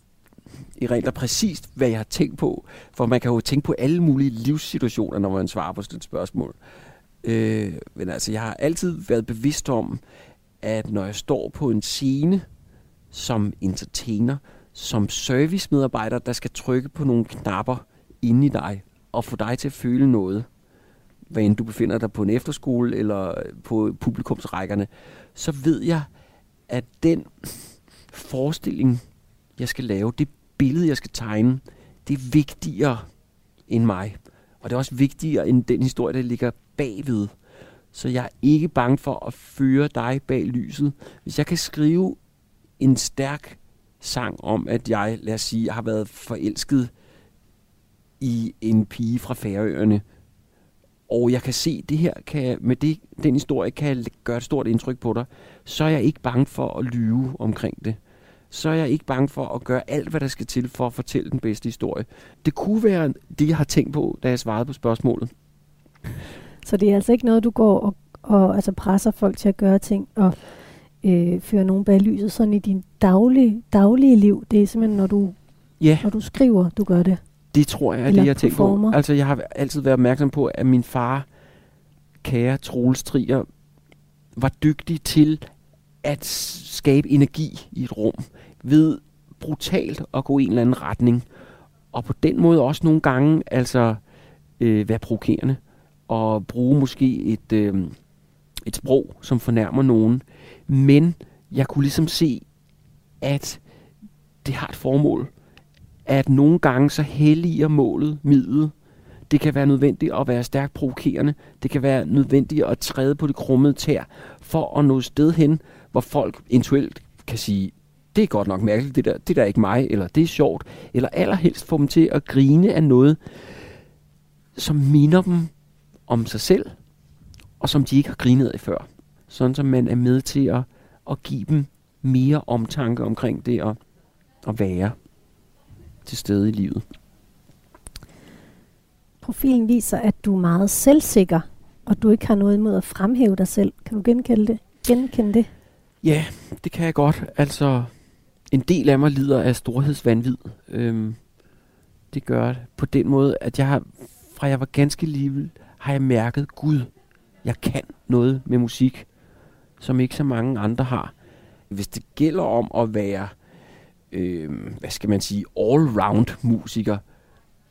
i regler præcist, hvad jeg har tænkt på. For man kan jo tænke på alle mulige livssituationer, når man svarer på sådan et spørgsmål. Øh, men altså, jeg har altid været bevidst om, at når jeg står på en scene som entertainer, som servicemedarbejder, der skal trykke på nogle knapper inde i dig, og få dig til at føle noget, hvad end du befinder dig på en efterskole eller på publikumsrækkerne, så ved jeg, at den forestilling, jeg skal lave, det billede, jeg skal tegne, det er vigtigere end mig. Og det er også vigtigere end den historie, der ligger bagved. Så jeg er ikke bange for at føre dig bag lyset. Hvis jeg kan skrive en stærk sang om, at jeg, lad os sige, har været forelsket i en pige fra Færøerne, og jeg kan se, det her kan, med det, den historie kan gøre et stort indtryk på dig, så er jeg ikke bange for at lyve omkring det. Så er jeg ikke bange for at gøre alt, hvad der skal til for at fortælle den bedste historie. Det kunne være det, jeg har tænkt på, da jeg svarede på spørgsmålet. Så det er altså ikke noget, du går og, og altså presser folk til at gøre ting og øh, føre nogen bag lyset sådan i din daglige, daglige liv. Det er simpelthen, når du, Ja, når du skriver, du gør det. det tror jeg er Eller det, jeg har tænkt på. Altså, jeg har altid været opmærksom på, at min far, kære Troels Trier, var dygtig til at skabe energi i et rum ved brutalt at gå i en eller anden retning. Og på den måde også nogle gange altså øh, være provokerende og bruge måske et, øh, et sprog, som fornærmer nogen. Men jeg kunne ligesom se, at det har et formål. At nogle gange så helliger målet midlet. Det kan være nødvendigt at være stærkt provokerende. Det kan være nødvendigt at træde på det krummede tær for at nå sted hen, hvor folk intuelt kan sige, det er godt nok mærkeligt, det der, det der er ikke mig, eller det er sjovt, eller allerhelst få dem til at grine af noget, som minder dem om sig selv, og som de ikke har grinet af før. Sådan som man er med til at, at give dem mere omtanke omkring det at, at være til stede i livet. Profilen viser, at du er meget selvsikker, og du ikke har noget imod at fremhæve dig selv. Kan du genkende det? Genkende det? Ja, det kan jeg godt. Altså, en del af mig lider af storhedsvanvid. Øhm, det gør det på den måde, at jeg har, fra jeg var ganske lille, har jeg mærket, Gud, jeg kan noget med musik, som ikke så mange andre har. Hvis det gælder om at være, øh, hvad skal man sige, all-round musiker,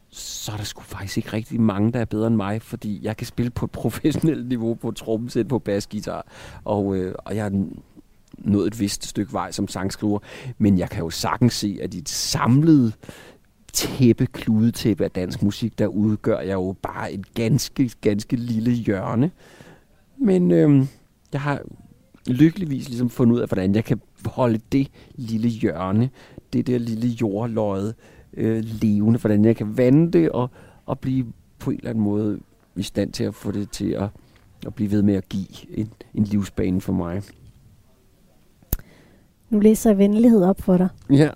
så er der sgu faktisk ikke rigtig mange, der er bedre end mig, fordi jeg kan spille på et professionelt niveau på trommesæt, på basgitar, og, øh, og jeg er nået et vist stykke vej som sangskriver, men jeg kan jo sagtens se, at i et samlet tæppe, kludetæppe af dansk musik, der udgør jeg jo bare et ganske, ganske lille hjørne. Men øhm, jeg har lykkeligvis ligesom fundet ud af, hvordan jeg kan holde det lille hjørne, det der lille jordløjet øh, levende, hvordan jeg kan vande det og, og blive på en eller anden måde i stand til at få det til at, at blive ved med at give en, en livsbane for mig. Nu læser jeg venlighed op for dig. Ja.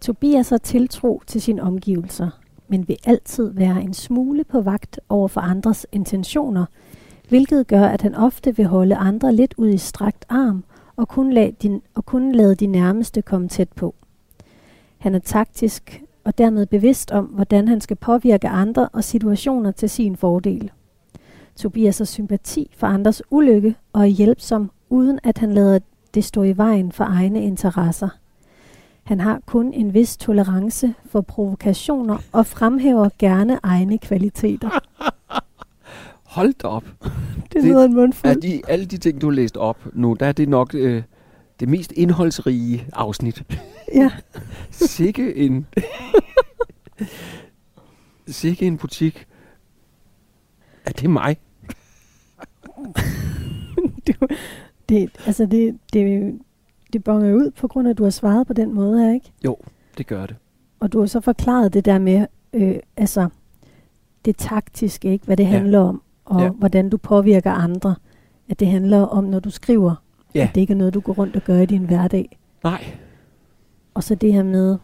Tobias har tiltro til sine omgivelser, men vil altid være en smule på vagt over for andres intentioner, hvilket gør, at han ofte vil holde andre lidt ud i strakt arm og kun, lade de, og kun lade de nærmeste komme tæt på. Han er taktisk og dermed bevidst om, hvordan han skal påvirke andre og situationer til sin fordel. Tobias har sympati for andres ulykke og er hjælpsom, uden at han lader det stå i vejen for egne interesser. Han har kun en vis tolerance for provokationer og fremhæver gerne egne kvaliteter. Hold da op. Det lyder en mundfuld. Af de, alle de ting, du har læst op nu, der er det nok øh, det mest indholdsrige afsnit. Ja. Sikke en... Sikke en butik. Er det mig? det, det, altså det, det, det bonger ud på grund af, at du har svaret på den måde ikke? Jo, det gør det. Og du har så forklaret det der med, øh, altså det taktiske, ikke? Hvad det Ja. handler om, og Ja. hvordan du påvirker andre. At det handler om, når du skriver, Ja. at det ikke er noget, du går rundt og gør i din hverdag. Nej. Og så det her med, altså,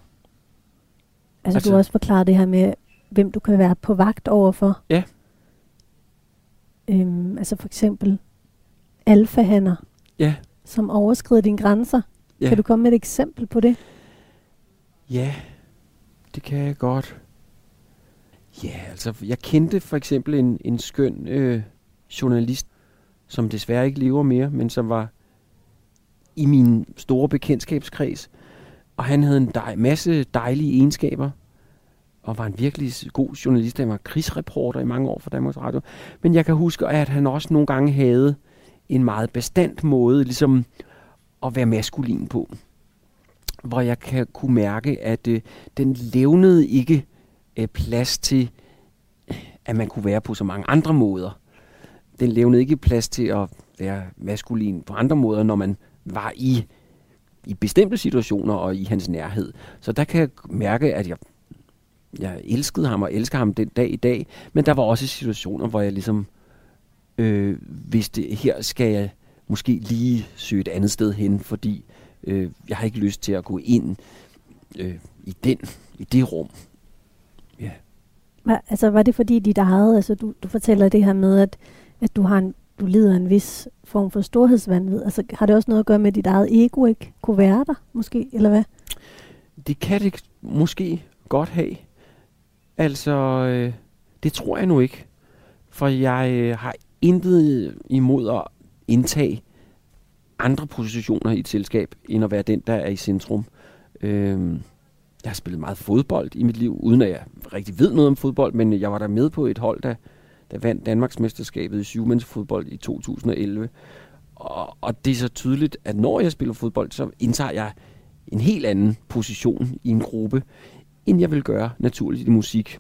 altså Altså- du har også forklaret det her med, hvem du kan være på vagt overfor. Ja. Øhm, altså for eksempel alfahander, Ja. som overskrider dine grænser. Ja. Kan du komme med et eksempel på det? Ja, det kan jeg godt. Ja, altså, jeg kendte for eksempel en, en skøn øh, journalist, som desværre ikke lever mere, men som var i min store bekendtskabskreds. Og han havde en dej, masse dejlige egenskaber, og var en virkelig god journalist. Han var krigsreporter i mange år for Danmarks Radio. Men jeg kan huske, at han også nogle gange havde en meget bestandt måde ligesom at være maskulin på hvor jeg kan kunne mærke, at øh, den levnede ikke øh, plads til, at man kunne være på så mange andre måder. Den levnede ikke plads til at være maskulin på andre måder, når man var i, i bestemte situationer og i hans nærhed. Så der kan jeg mærke, at jeg, jeg elskede ham og elsker ham den dag i dag, men der var også situationer, hvor jeg ligesom øh, vidste, her skal jeg måske lige søge et andet sted hen, fordi øh, jeg har ikke lyst til at gå ind øh, i den, i det rum. Ja. Var, altså var det fordi dit eget, altså du, du fortæller det her med, at, at du har en, du lider en vis form for storhedsvandvid. Altså har det også noget at gøre med, at dit eget ego ikke kunne være der, måske, eller hvad? Det kan det måske godt have. Altså, øh, det tror jeg nu ikke. For jeg øh, har intet imod at indtage andre positioner i et selskab, end at være den, der er i centrum. Øhm, jeg har spillet meget fodbold i mit liv, uden at jeg rigtig ved noget om fodbold, men jeg var der med på et hold, der, der vandt Danmarks mesterskabet i syvmandsfodbold i 2011. Og, og det er så tydeligt, at når jeg spiller fodbold, så indtager jeg en helt anden position i en gruppe, end jeg vil gøre naturligt i musik.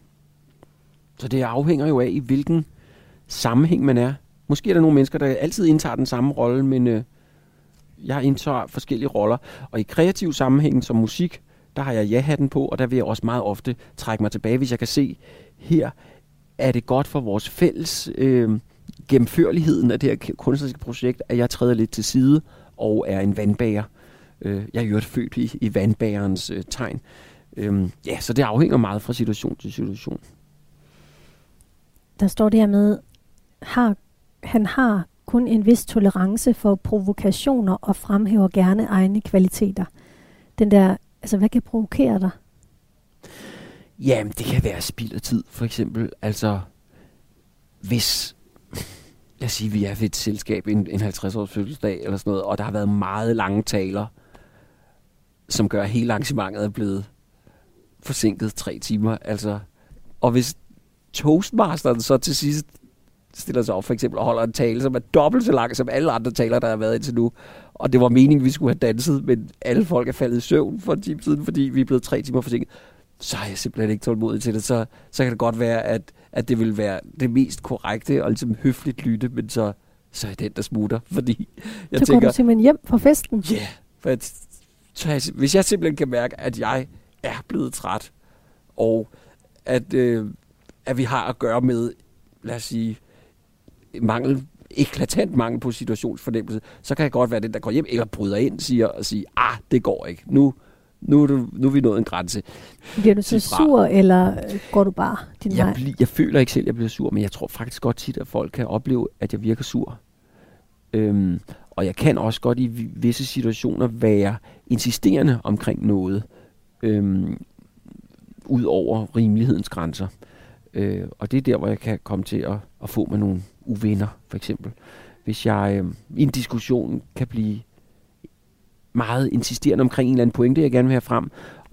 Så det afhænger jo af, i hvilken sammenhæng man er. Måske er der nogle mennesker, der altid indtager den samme rolle, men øh, jeg indtager forskellige roller. Og i kreativ sammenhæng som musik, der har jeg ja-hatten på, og der vil jeg også meget ofte trække mig tilbage, hvis jeg kan se, her er det godt for vores fælles øh, gennemførligheden af det her kunstneriske projekt, at jeg træder lidt til side og er en vandbager. Øh, jeg er jo født i, i vandbærens øh, tegn. Øh, ja, så det afhænger meget fra situation til situation. Der står det her med, har, han har kun en vis tolerance for provokationer og fremhæver gerne egne kvaliteter. Den der, altså hvad kan provokere dig? Jamen, det kan være spild af tid, for eksempel. Altså, hvis, lad os sige, vi er ved et selskab, en, en 50-års fødselsdag eller sådan noget, og der har været meget lange taler, som gør, at hele arrangementet er blevet forsinket tre timer. Altså, og hvis toastmasteren så til sidst stiller sig op for eksempel og holder en tale, som er dobbelt så lang som alle andre taler, der har været indtil nu. Og det var meningen, vi skulle have danset, men alle folk er faldet i søvn for en time siden, fordi vi er blevet tre timer forsinket. Så har jeg simpelthen ikke tålmodig til det. Så, så kan det godt være, at, at det vil være det mest korrekte og ligesom høfligt lytte, men så, så er den, der smutter. Fordi jeg så tænker, går du simpelthen hjem fra festen. Ja, yeah, for at, så jeg, hvis jeg simpelthen kan mærke, at jeg er blevet træt, og at, øh, at vi har at gøre med, lad os sige, mangel eklatant mangel på situationsfornemmelse, så kan jeg godt være den, der går hjem eller bryder ind siger, og siger, ah, det går ikke. Nu, nu, er du, nu er vi nået en grænse. Bliver du så sur, eller går du bare din Jeg, vej? bli, jeg føler ikke selv, at jeg bliver sur, men jeg tror faktisk godt tit, at folk kan opleve, at jeg virker sur. Øhm, og jeg kan også godt i vi- visse situationer være insisterende omkring noget, øhm, ud over rimelighedens grænser. Øh, og det er der, hvor jeg kan komme til at, at få med nogle uvenner, for eksempel. Hvis jeg øh, i en diskussion kan blive meget insisterende omkring en eller anden pointe, jeg gerne vil have frem,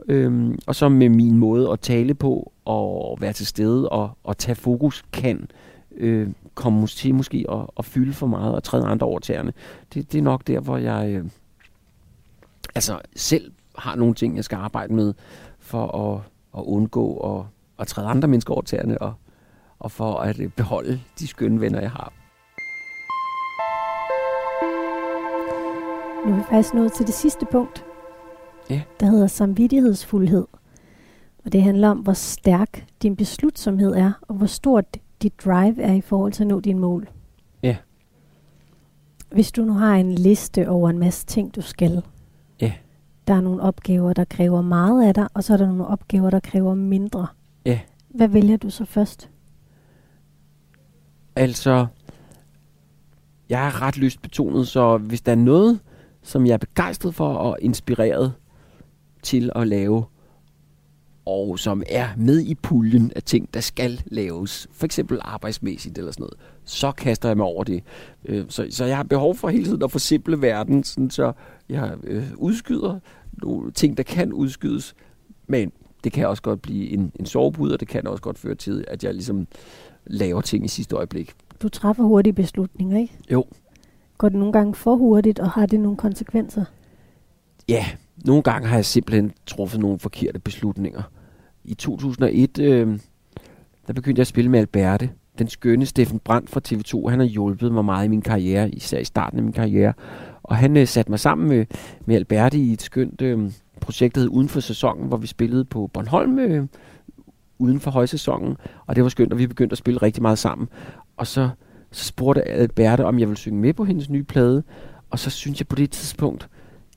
øh, og så med min måde at tale på og være til stede og, og tage fokus kan øh, komme måske, til måske at, at fylde for meget og træde andre over tæerne. Det, det er nok der, hvor jeg øh, altså selv har nogle ting, jeg skal arbejde med for at, at undgå at, at træde andre mennesker over tæerne og, og for at beholde de skønne venner, jeg har. Nu er vi faktisk nået til det sidste punkt. Ja. Der hedder samvittighedsfuldhed. Og det handler om, hvor stærk din beslutsomhed er, og hvor stort dit drive er i forhold til at nå dine mål. Ja. Hvis du nu har en liste over en masse ting, du skal. Ja. Der er nogle opgaver, der kræver meget af dig, og så er der nogle opgaver, der kræver mindre. Ja. Hvad vælger du så først? Altså, jeg er ret lystbetonet, så hvis der er noget, som jeg er begejstret for og inspireret til at lave, og som er med i puljen af ting, der skal laves, for eksempel arbejdsmæssigt eller sådan noget, så kaster jeg mig over det. Øh, så, så jeg har behov for hele tiden at forsimple verden, sådan så jeg øh, udskyder nogle ting, der kan udskydes, men det kan også godt blive en, en sovepude, og det kan også godt føre til, at jeg ligesom laver ting i sidste øjeblik. Du træffer hurtige beslutninger, ikke? Jo. Går det nogle gange for hurtigt, og har det nogle konsekvenser? Ja, nogle gange har jeg simpelthen truffet nogle forkerte beslutninger. I 2001, øh, der begyndte jeg at spille med Alberte. Den skønne Steffen Brandt fra TV2, han har hjulpet mig meget i min karriere, især i starten af min karriere. Og han øh, satte mig sammen med, med Alberte i et skønt øh, projekt, der hed Uden for sæsonen, hvor vi spillede på Bornholm øh, uden for højsæsonen. Og det var skønt, og vi begyndte at spille rigtig meget sammen. Og så, så spurgte Alberte, om jeg ville synge med på hendes nye plade. Og så synes jeg på det tidspunkt,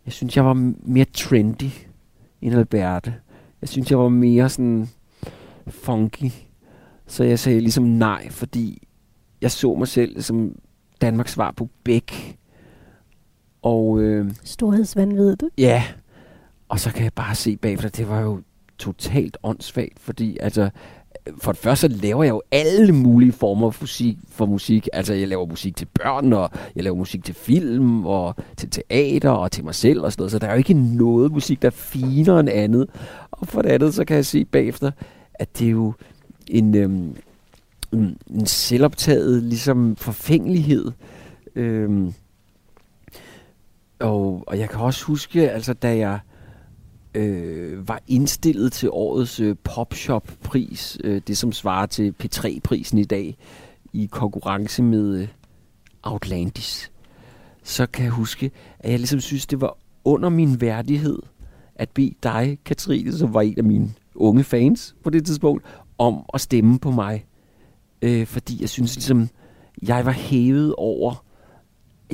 jeg synes, jeg var mere trendy end Alberte. Jeg synes, jeg var mere sådan funky. Så jeg sagde ligesom nej, fordi jeg så mig selv som Danmarks svar på Bæk. Og øh, Storhedsvandvidet. ja, og så kan jeg bare se bagefter, det var jo totalt åndssvagt, fordi altså, for det første så laver jeg jo alle mulige former for musik, for musik. Altså jeg laver musik til børn, og jeg laver musik til film, og til teater, og til mig selv og sådan noget. Så der er jo ikke noget musik, der er finere end andet. Og for det andet, så kan jeg se bagefter, at det er jo en, øhm, en, en selvoptaget ligesom forfængelighed. Øhm, og, og jeg kan også huske, altså da jeg øh, var indstillet til årets øh, Popshop-pris, øh, det som svarer til P3-prisen i dag, i konkurrence med øh, Outlandis, så kan jeg huske, at jeg ligesom synes, det var under min værdighed at bede dig, Katrine, som var en af mine unge fans på det tidspunkt, om at stemme på mig. Øh, fordi jeg synes ligesom, jeg var hævet over,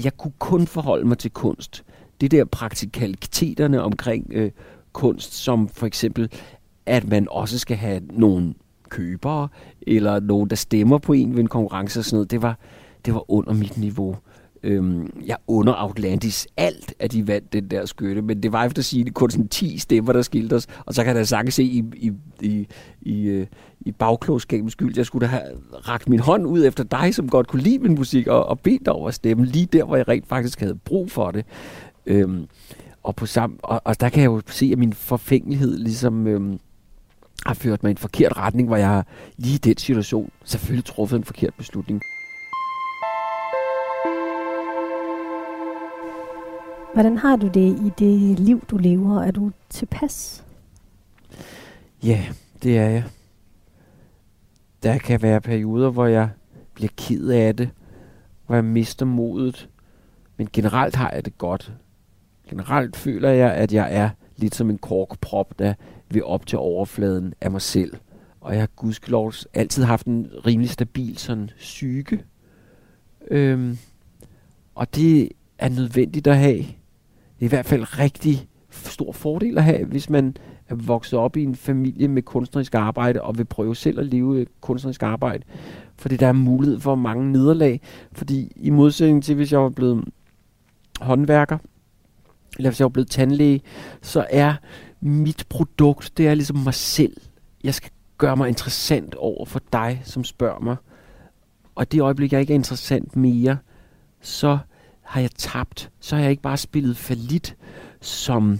jeg kunne kun forholde mig til kunst. Det der praktikaliteterne omkring øh, kunst, som for eksempel, at man også skal have nogle købere, eller nogen, der stemmer på en ved en konkurrence og sådan noget, det var, det var under mit niveau. Øhm, jeg under Outlandis alt, at de vandt den der skytte, men det var efter at sige, kun sådan 10 stemmer, der skilte os, og så kan jeg da sagtens se i, i, i, i, øh, i bagklogskabens skyld, jeg skulle da have rakt min hånd ud efter dig, som godt kunne lide min musik, og, og bedt dig over at stemme, lige der, hvor jeg rent faktisk havde brug for det. Øhm, og, på sam, og, og der kan jeg jo se, at min forfængelighed ligesom øhm, har ført mig i en forkert retning, hvor jeg lige i den situation selvfølgelig truffet en forkert beslutning. Hvordan har du det i det liv, du lever? Er du tilpas? Ja, det er jeg. Der kan være perioder, hvor jeg bliver ked af det, hvor jeg mister modet. Men generelt har jeg det godt. Generelt føler jeg, at jeg er lidt som en korkprop, der vil op til overfladen af mig selv. Og jeg har gudskelov altid haft en rimelig stabil sådan psyke. Øhm, og det er nødvendigt at have. Det er i hvert fald rigtig stor fordel at have, hvis man er vokset op i en familie med kunstnerisk arbejde, og vil prøve selv at leve kunstnerisk arbejde. Fordi der er mulighed for mange nederlag. Fordi i modsætning til, hvis jeg var blevet håndværker, eller hvis jeg var blevet tandlæge, så er mit produkt, det er ligesom mig selv. Jeg skal gøre mig interessant over for dig, som spørger mig. Og det øjeblik, jeg ikke er interessant mere, så har jeg tabt. Så har jeg ikke bare spillet falit som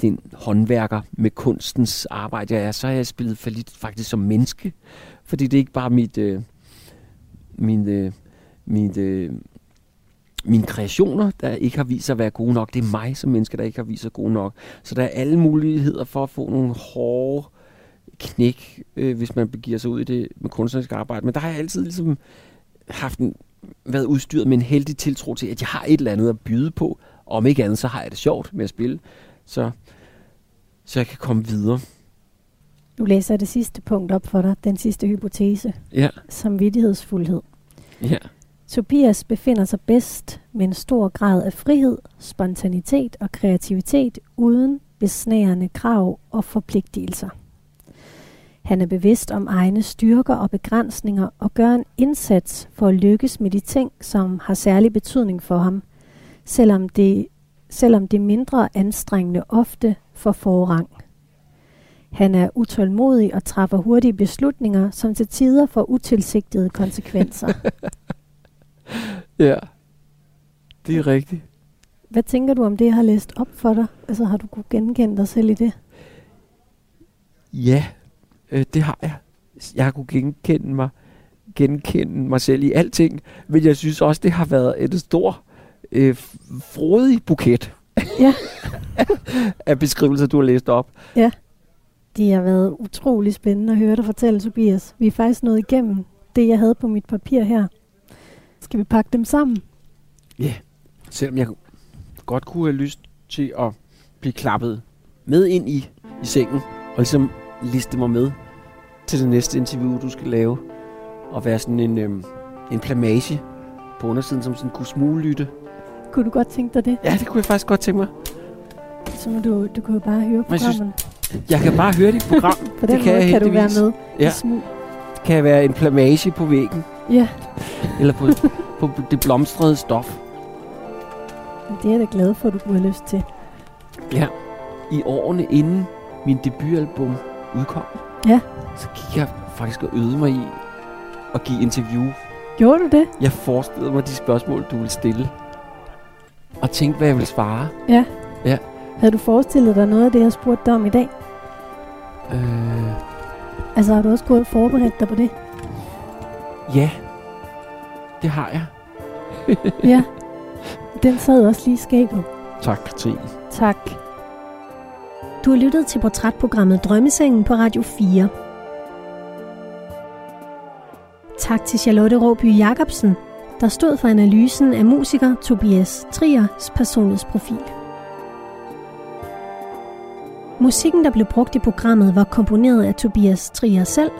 den håndværker med kunstens arbejde, jeg er. Så har jeg spillet falit faktisk som menneske. Fordi det er ikke bare mit, øh, min, øh, mit, øh, mine kreationer, der ikke har vist sig at være gode nok. Det er mig som menneske, der ikke har vist sig gode nok. Så der er alle muligheder for at få nogle hårde knæk, øh, hvis man begiver sig ud i det med kunstnerisk arbejde. Men der har jeg altid ligesom haft en, været udstyret med en heldig tiltro til, at jeg har et eller andet at byde på. Og om ikke andet, så har jeg det sjovt med at spille. Så, så jeg kan komme videre. Nu læser jeg det sidste punkt op for dig, den sidste hypotese. Ja, Samvittighedsfuldhed. ja, Tobias befinder sig bedst med en stor grad af frihed, spontanitet og kreativitet uden besnærende krav og forpligtelser. Han er bevidst om egne styrker og begrænsninger og gør en indsats for at lykkes med de ting, som har særlig betydning for ham, selvom det, selvom det mindre anstrengende ofte får forrang. Han er utålmodig og træffer hurtige beslutninger, som til tider får utilsigtede konsekvenser. ja. Det er rigtigt. Hvad tænker du om det, jeg har læst op for dig? Altså har du kunne genkende dig selv i det? Ja, øh, det har jeg. Jeg har kunne genkende mig, genkende mig selv i alting, men jeg synes også, det har været et stort, øh, frodig buket Ja. af beskrivelser, du har læst op. Det har været utrolig spændende at høre dig fortælle, Tobias. Vi er faktisk nået igennem det, jeg havde på mit papir her. Skal vi pakke dem sammen? Ja, selvom jeg godt kunne have lyst til at blive klappet med ind i, i sengen, og ligesom liste mig med til det næste interview, du skal lave, og være sådan en, øhm, en plamage på undersiden, som sådan kunne smuglytte. Kunne du godt tænke dig det? Ja, det kunne jeg faktisk godt tænke mig. Så må du, du kan jo bare høre programmet. Jeg kan bare høre dit program. På den det kan måde jeg kan du være med. Ja. smug. Kan jeg være en plamage på væggen, Ja, eller på, på det blomstrede stof. det er jeg da glad for, at du kunne have lyst til. Ja. I årene inden min debutalbum udkom, Ja. så gik jeg faktisk og øvede mig i at give interview. Gjorde du det? Jeg forestillede mig de spørgsmål, du ville stille. Og tænkte, hvad jeg ville svare. Ja. Ja. Havde du forestillet dig noget af det, jeg spurgte dig om i dag? Øh, Altså har du også gået og forberedt dig på det? Ja, det har jeg. Ja. Den sad også lige i skabet. Tak, Katrine. Tak. Du har lyttet til portrætprogrammet Drømmesengen på Radio 4. Tak til Charlotte Råby Jacobsen, der stod for analysen af musiker Tobias Triers personlighedsprofil. Musikken, der blev brugt i programmet, var komponeret af Tobias Trier selv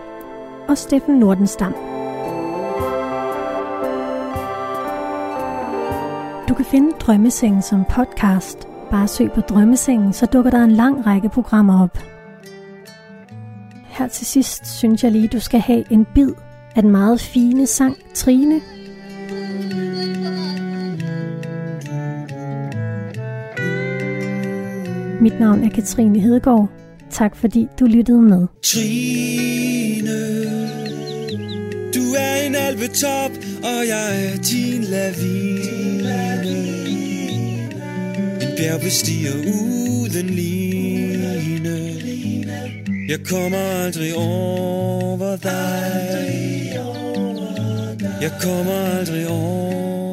og Steffen Nordenstam. Kan finde Drømmesengen som podcast. Bare søg på Drømmesengen, så dukker der en lang række programmer op. Her til sidst synes jeg lige, du skal have en bid af den meget fine sang Trine. Mit navn er Katrine Hedegaard. Tak fordi du lyttede med. Trine Du er en alvetop, og jeg er din lavine en bjergbestiger uden line. Jeg kommer aldrig over dig. Jeg kommer aldrig over